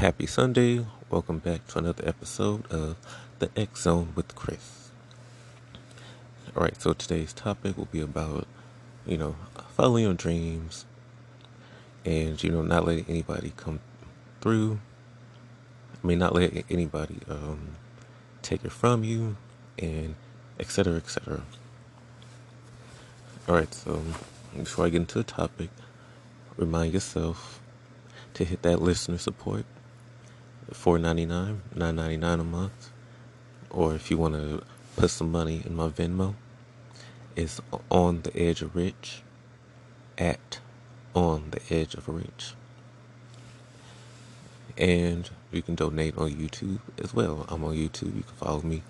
Happy Sunday. Welcome back to another episode of the X Zone with Chris. Alright, so today's topic will be about, you know, following your dreams and, you know, not letting anybody come through. I mean, not letting anybody um, take it from you and etc. etc. Alright, so before I get into the topic, remind yourself to hit that listener support four ninety nine, nine ninety nine a month, or if you want to put some money in my Venmo, it's on the edge of rich at on the edge of rich. And you can donate on YouTube as well. I'm on YouTube. You can follow me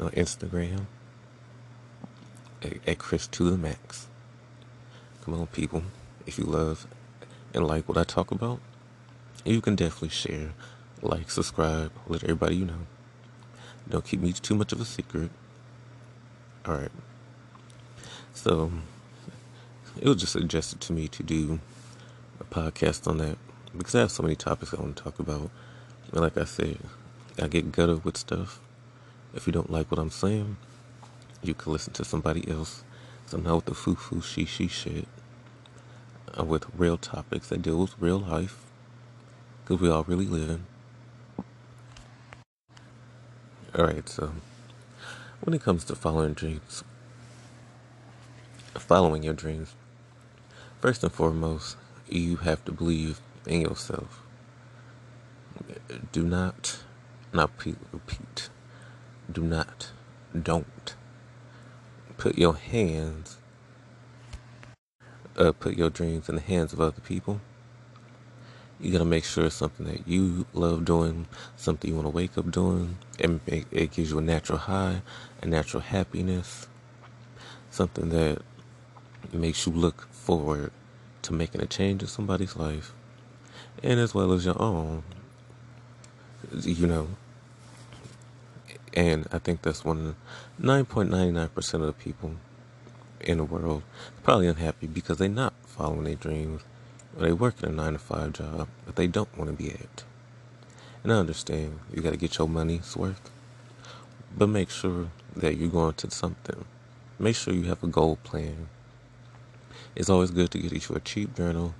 on Instagram at, at Chris to the Max. Come on, people. If you love and like what I talk about, you can definitely share like, subscribe, let everybody you know. Don't keep me too much of a secret. Alright. So, it was just suggested to me to do a podcast on that because I have so many topics I want to talk about. And like I said, I get gutted with stuff. If you don't like what I'm saying, you can listen to somebody else. So I'm not with the foo foo she she shit. I'm with real topics that deal with real life. Because we all really living. Alright, so when it comes to following dreams, following your dreams, first and foremost, you have to believe in yourself. Do not, not repeat, repeat, do not, don't put your hands, uh, put your dreams in the hands of other people you gotta make sure it's something that you love doing, something you want to wake up doing, and it, it gives you a natural high, a natural happiness, something that makes you look forward to making a change in somebody's life, and as well as your own. You know, and I think that's one nine point ninety nine percent of the people in the world probably unhappy because they're not following their dreams they work in a nine to five job that they don't want to be at. And I understand you got to get your money's worth, but make sure that you're going to something. Make sure you have a goal plan. It's always good to get you a cheap journal,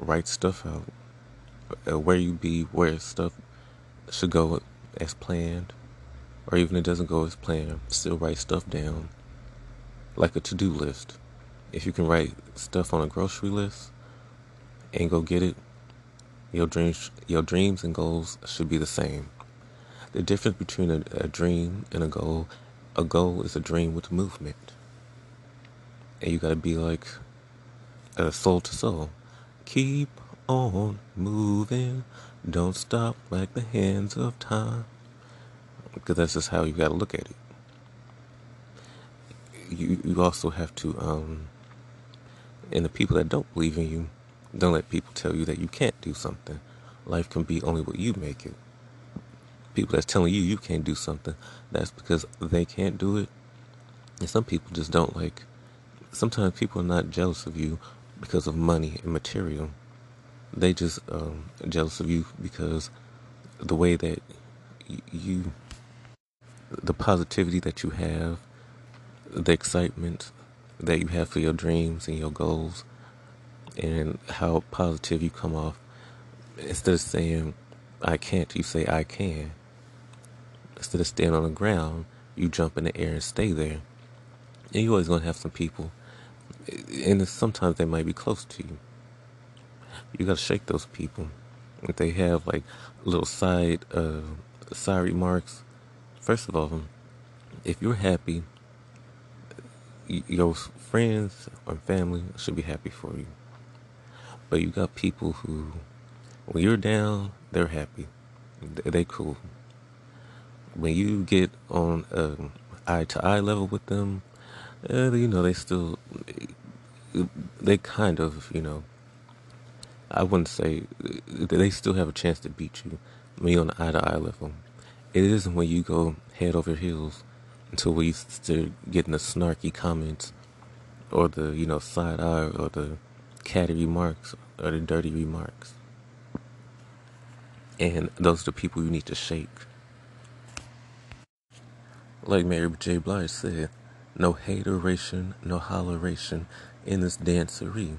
write stuff out, uh, where you be, where stuff should go as planned, or even if it doesn't go as planned, still write stuff down, like a to-do list. If you can write stuff on a grocery list, and go get it, your dreams, your dreams and goals should be the same. The difference between a, a dream and a goal, a goal is a dream with movement, and you got to be like a Soul II Soul. Keep on moving, don't stop like the hands of time, because that's just how you got to look at it. You you also have to um, and the people that don't believe in you don't let people tell you that you can't do something. Life can be only what you make it. People that's telling you you can't do something, that's because they can't do it. And some people just don't like. Sometimes people are not jealous of you because of money and material. They just um, jealous of you because the way that you, the positivity that you have, the excitement that you have for your dreams and your goals and how positive you come off. Instead of saying, I can't, you say, I can. Instead of staying on the ground, you jump in the air and stay there. And you're always going to have some people, and sometimes they might be close to you. You got to shake those people. If they have like little side, uh, side remarks, first of all, if you're happy, your friends or family should be happy for you. But you got people who, when you're down, they're happy. They cool. When you get on eye to eye level with them, uh, you know they still, they kind of, you know, I wouldn't say they still have a chance to beat you when you're on eye to eye level. It isn't when you go head over heels until we start getting the snarky comments or the you know side eye or the catty remarks or the dirty remarks. And those are the people you need to shake. Like Mary J. Blige said, no hateration, no holleration in this dancery.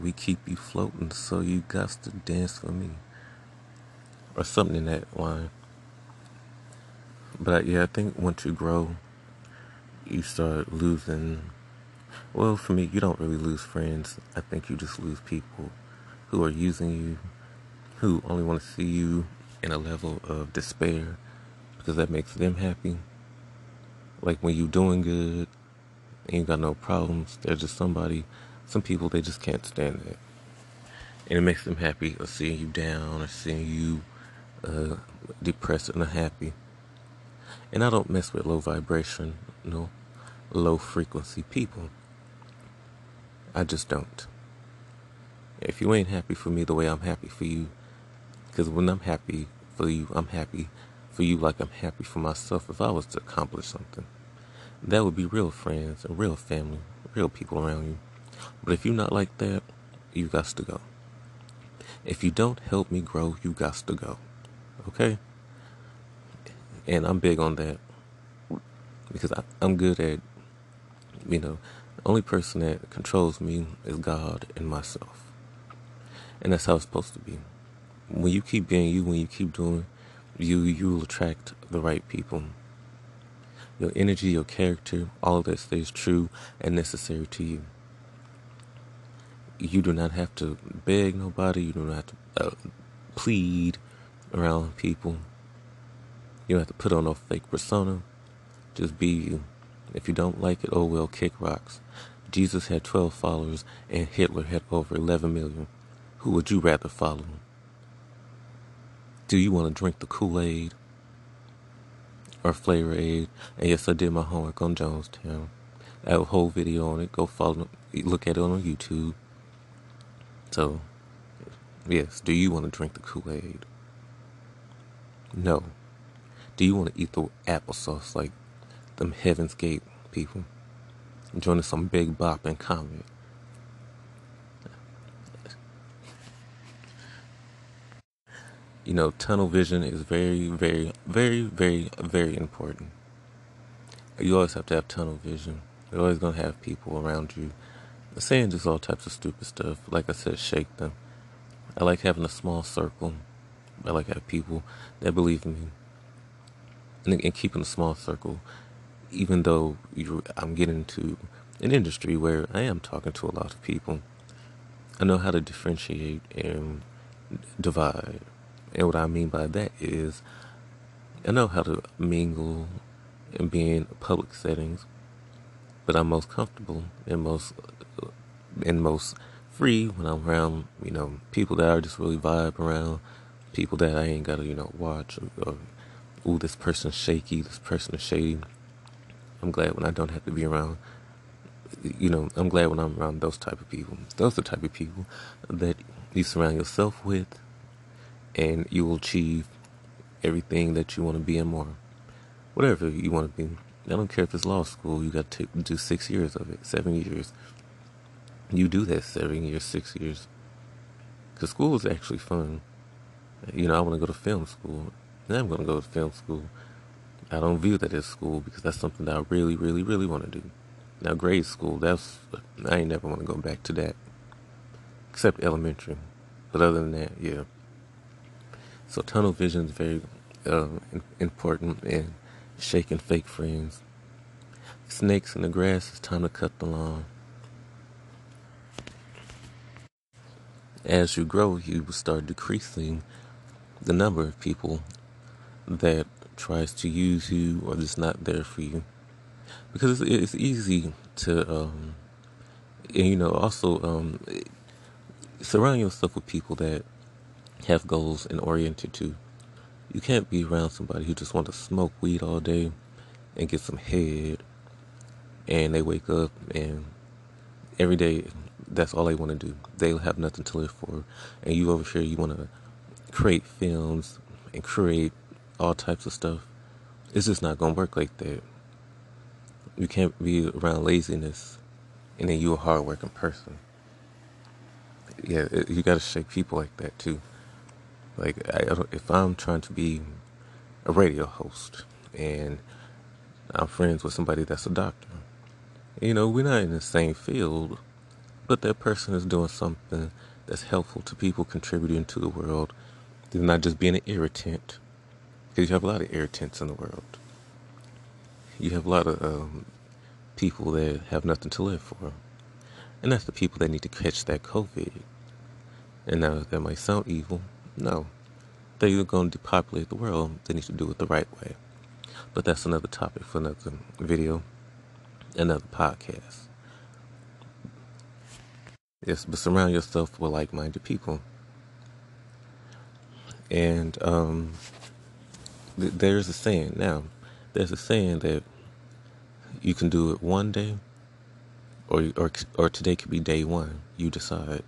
We keep you floating, so you got to dance for me. Or something in that line. But yeah, I think once you grow, you start losing. Well, for me, you don't really lose friends. I think you just lose people who are using you, who only want to see you in a level of despair because that makes them happy. Like when you're doing good and you got no problems, there's just somebody, some people, they just can't stand it. And it makes them happy of seeing you down or seeing you uh, depressed and unhappy. And I don't mess with low vibration, no low frequency people. I just don't. If you ain't happy for me the way I'm happy for you, because when I'm happy for you, I'm happy for you like I'm happy for myself if I was to accomplish something. That would be real friends and real family, real people around you. But if you're not like that, you got to go. If you don't help me grow, you got to go. Okay? And I'm big on that because I, I'm good at, you know, only person that controls me is God and myself. And that's how it's supposed to be. When you keep being you, when you keep doing you, you will attract the right people. Your energy, your character, all of that stays true and necessary to you. You do not have to beg nobody. You do not have to uh, plead around people. You don't have to put on a fake persona. Just be you. If you don't like it, oh well, kick rocks. Jesus had 12 followers and Hitler had over 11 million. Who would you rather follow? Do you want to drink the Kool Aid or Flavor Aid? And yes, I did my homework on Jonestown. I have a whole video on it. Go follow, look at it on YouTube. So, yes, do you want to drink the Kool Aid? No. Do you want to eat the applesauce like them Heaven's Gate people? Joining some big bop and comment. You know, tunnel vision is very, very, very, very, very important. You always have to have tunnel vision. You're always going to have people around you saying just all types of stupid stuff. Like I said, shake them. I like having a small circle. I like having people that believe in me. And, and keeping a small circle, even though I'm getting into an industry where I am talking to a lot of people, I know how to differentiate and divide. And what I mean by that is I know how to mingle and be in public settings, but I'm most comfortable and most and most free when I'm around, you know, people that I just really vibe around, people that I ain't gotta, you know, watch or, or ooh, this person's shaky, this person is shady. I'm glad when I don't have to be around you know, I'm glad when I'm around those type of people. Those are the type of people that you surround yourself with and you will achieve everything that you want to be and more. Whatever you want to be. I don't care if it's law school, you got to do six years of it, seven years. You do that seven years, six years. Because school is actually fun. You know, I want to go to film school. I'm going to go to film school. I don't view that as school because that's something that I really, really, really want to do. Now, grade school, that's, I ain't never want to go back to that. Except elementary. But other than that, yeah. So tunnel vision is very uh, important in shaking fake friends. Snakes in the grass, it's time to cut the lawn. As you grow, you will start decreasing the number of people that tries to use you or that's not there for you. Because it's, it's easy to, um, and, you know, also um, surround yourself with people that have goals and oriented to. You can't be around somebody who just want to smoke weed all day and get some head, and they wake up and every day that's all they want to do. They have nothing to live for, and you over here you want to create films and create all types of stuff. It's just not gonna work like that. You can't be around laziness and then you a hardworking person. Yeah, you gotta shake people like that too. Like, I, if I'm trying to be a radio host and I'm friends with somebody that's a doctor, you know, we're not in the same field, but that person is doing something that's helpful to people contributing to the world. They're not just being an irritant, because you have a lot of irritants in the world. You have a lot of um, people that have nothing to live for. And that's the people that need to catch that COVID. And now that might sound evil. No. They're going to depopulate the world. They need to do it the right way. But that's another topic for another video, another podcast. Yes, but surround yourself with like minded people. And um, th- there's a saying now, there's a saying that you can do it one day or, or, or today could be day one. You decide.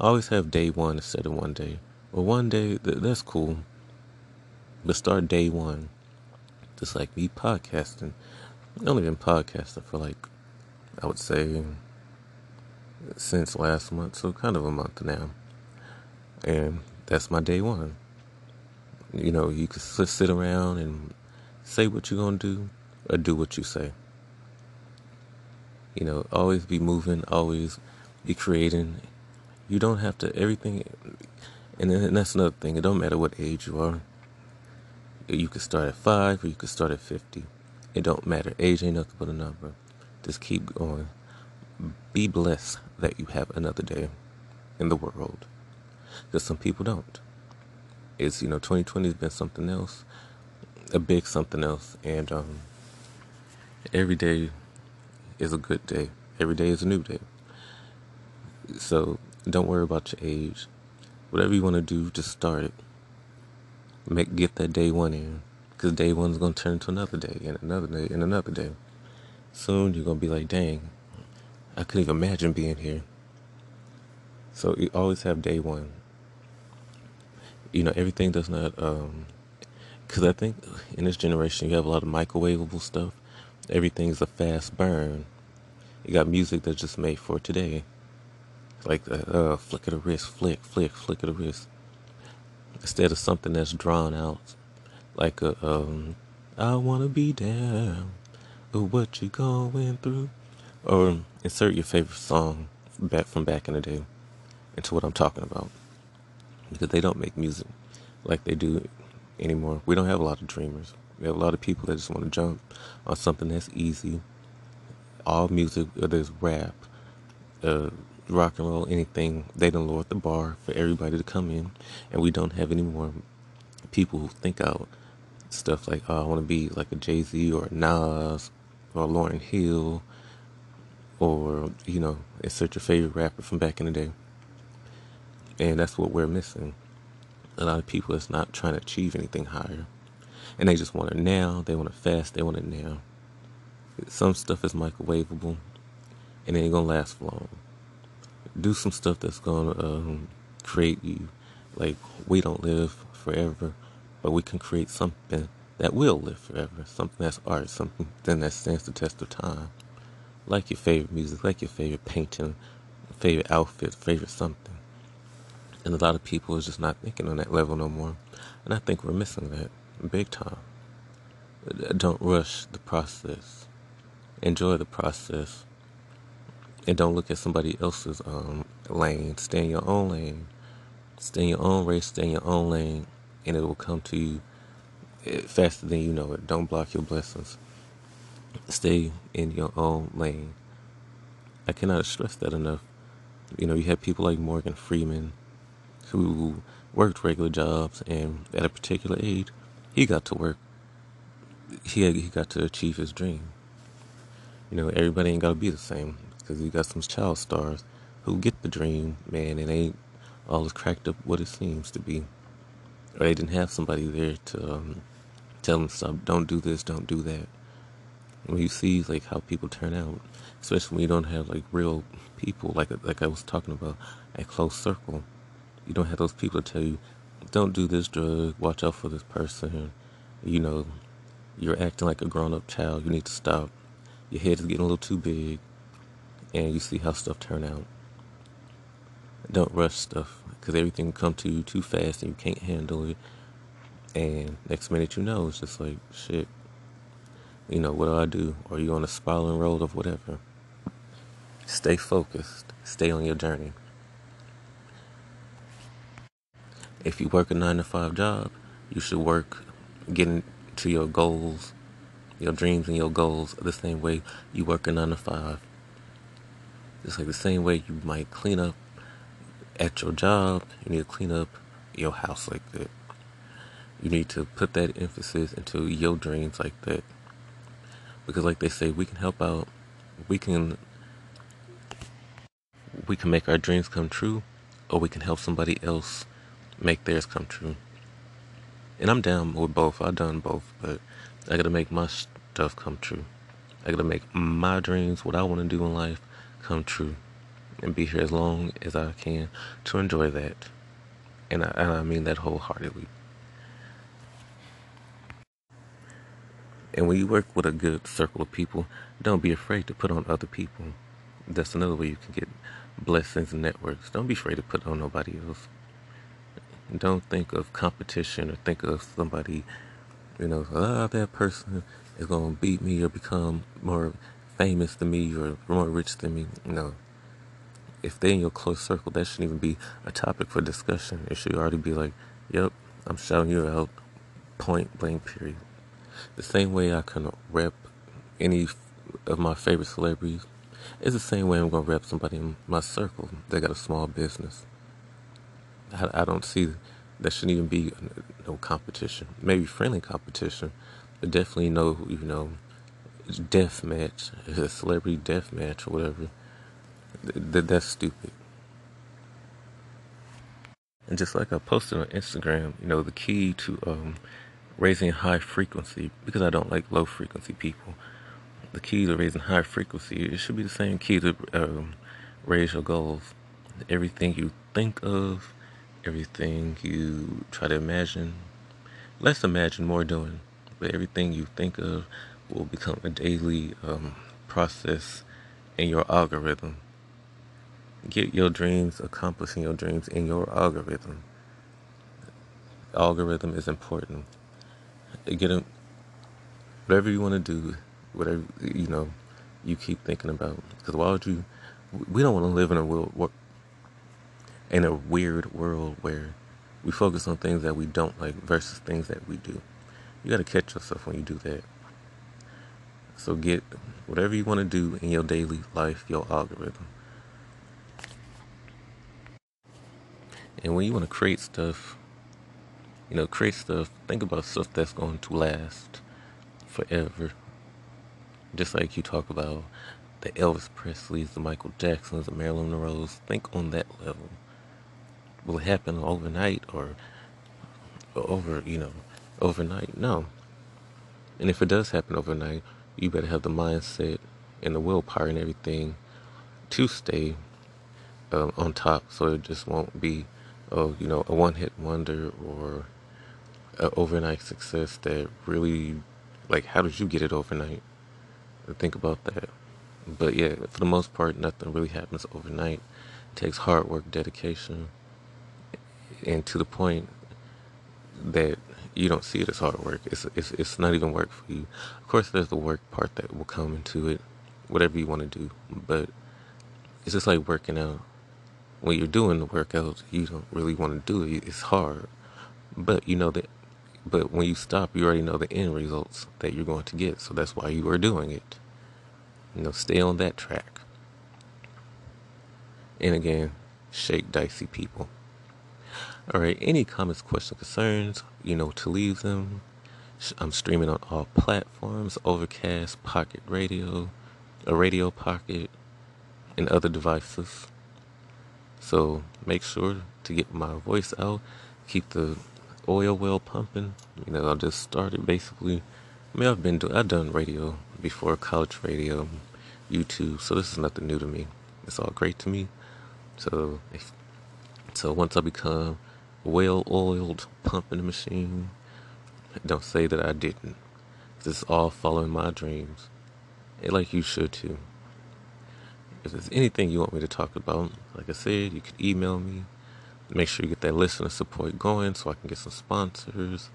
I always have day one instead of one day. Well, one day, th- that's cool. But start day one. Just like me podcasting. I've only been podcasting for like, I would say, since last month. So kind of a month now. And that's my day one. You know, you can sit around and say what you're going to do or do what you say. You know, always be moving, always be creating. You don't have to, everything, and, and that's another thing. It don't matter what age you are. You could start at five or you could start at 50. It don't matter. Age ain't nothing but a number. Just keep going. Be blessed that you have another day in the world. Because some people don't. It's, you know, 2020 has been something else, a big something else. And um, every day is a good day. Every day is a new day. So don't worry about your age. Whatever you want to do, just start it. Make get that day one in, because day one's gonna turn into another day and another day and another day. Soon you're gonna be like, dang, I couldn't even imagine being here. So you always have day one. You know everything does not, because um, I think in this generation you have a lot of microwavable stuff. Everything's a fast burn. You got music that's just made for today. Like a uh, flick of the wrist, flick, flick, flick of the wrist. Instead of something that's drawn out. Like a, um, I wanna be down with what you going through. Or insert your favorite song back from back in the day into what I'm talking about. Because they don't make music like they do anymore. We don't have a lot of dreamers. We have a lot of people that just want to jump on something that's easy all music, whether it's rap, uh, rock and roll, anything, they don't lower the bar for everybody to come in. And we don't have any more people who think out stuff like, oh, I want to be like a Jay Z or a Nas or Lauryn Hill or, you know, insert your favorite rapper from back in the day. And that's what we're missing. A lot of people is not trying to achieve anything higher. And they just want it now. They want it fast. They want it now. Some stuff is microwavable and it ain't gonna last long. Do some stuff that's gonna um, create you. Like, we don't live forever, but we can create something that will live forever. Something that's art, something that stands the test of time. Like your favorite music, like your favorite painting, favorite outfit, favorite something. And a lot of people is just not thinking on that level no more. And I think we're missing that big time. Don't rush the process enjoy the process and don't look at somebody else's um, lane. Stay in your own lane. Stay in your own race. Stay in your own lane, and it will come to you eh, faster than you know it. Don't block your blessings. Stay in your own lane. I cannot stress that enough. You know, you have people like Morgan Freeman who worked regular jobs, and at a particular age, he got to work. He had, he got to achieve his dream. You know, everybody ain't gotta be the same because you got some child stars who get the dream, man, and ain't all as cracked up what it seems to be, or they didn't have somebody there to um, tell them stuff. don't do this, don't do that. When you see like how people turn out, especially when you don't have like real people, like like I was talking about, a close circle, you don't have those people to tell you, don't do this drug, watch out for this person. You know, you're acting like a grown up child. You need to stop your head is getting a little too big, and you see how stuff turn out. Don't rush stuff because everything come to you too fast and you can't handle it. And next minute you know, it's just like, shit, you know, what do I do? Or you on a spiraling road of whatever. Stay focused. Stay on your journey. If you work a nine to five job, you should work getting to your goals, your dreams and your goals the same way you work a nine to five. Just like the same way you might clean up at your job, you need to clean up your house like that. You need to put that emphasis into your dreams like that. Because like they say, we can help out. We can we can make our dreams come true or we can help somebody else make theirs come true. And I'm down with both. I've done both, but I gotta make my stuff come true. I gotta make my dreams, what I want to do in life, come true, and be here as long as I can to enjoy that. And I, and I mean that wholeheartedly. And when you work with a good circle of people, don't be afraid to put on other people. That's another way you can get blessings and networks. Don't be afraid to put on nobody else. Don't think of competition or think of somebody, you know, ah, that person is going to beat me or become more famous than me or more rich than me. No. If they're in your close circle, that shouldn't even be a topic for discussion. It should already be like, yep, I'm shouting you out, point blank, period. The same way I can rep any of my favorite celebrities, it's the same way I'm going to rep somebody in my circle that got a small business. I, I don't see that shouldn't even be no competition. Maybe friendly competition, but definitely no, you know, death match, a celebrity death match or whatever. That that's stupid. And just like I posted on Instagram, you know, the key to um, raising high frequency, because I don't like low frequency people, the key to raising high frequency, it should be the same key to um, raise your goals. Everything you think of, everything you try to imagine, less imagine, more doing. But everything you think of will become a daily um, process in your algorithm. Get your dreams, accomplishing your dreams in your algorithm. Algorithm is important. Get them, whatever you want to do, whatever you know, you keep thinking about. Because why would you? We don't want to live in a world in a weird world where we focus on things that we don't like versus things that we do. You got to catch yourself when you do that. So get whatever you want to do in your daily life, your algorithm. And when you want to create stuff, you know, create stuff, think about stuff that's going to last forever. Just like you talk about the Elvis Presleys, the Michael Jacksons, the Marilyn Monroes, think on that level will happen overnight or over, you know, overnight? No. And if it does happen overnight, you better have the mindset and the willpower and everything to stay um, on top so it just won't be, oh, you know, a one hit wonder or an overnight success that really, like, how did you get it overnight? Think about that. But yeah, for the most part, nothing really happens overnight. It takes hard work, dedication and to the point that you don't see it as hard work. It's it's it's not even work for you. Of course, there's the work part that will come into it, whatever you want to do. But it's just like working out. When you're doing the workout, you don't really want to do it. It's hard, but you know that. But when you stop, you already know the end results that you're going to get. So that's why you are doing it. You know, stay on that track. And again, shake dicey people. All right, any comments, questions, concerns, you know to leave them. I'm streaming on all platforms Overcast, Pocket Radio, a Radio Pocket, and other devices. So make sure to get my voice out, keep the oil well pumping. You know, I just started basically. I mean, I've been doing, I've done radio before, college radio, YouTube, so this is nothing new to me. It's all great to me. So, if, so once I become well oiled pumping machine. Don't say that I didn't. This is all following my dreams. And like you should too. If there's anything you want me to talk about, like I said, you can email me. Make sure you get that listener support going so I can get some sponsors.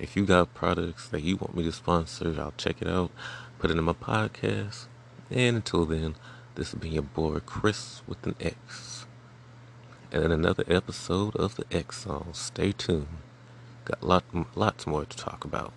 If you got products that you want me to sponsor, I'll check it out, put it in my podcast. And until then, this has been your boy Chris with an X. And another episode of the X Zone. Stay tuned. Got lot, lots more to talk about.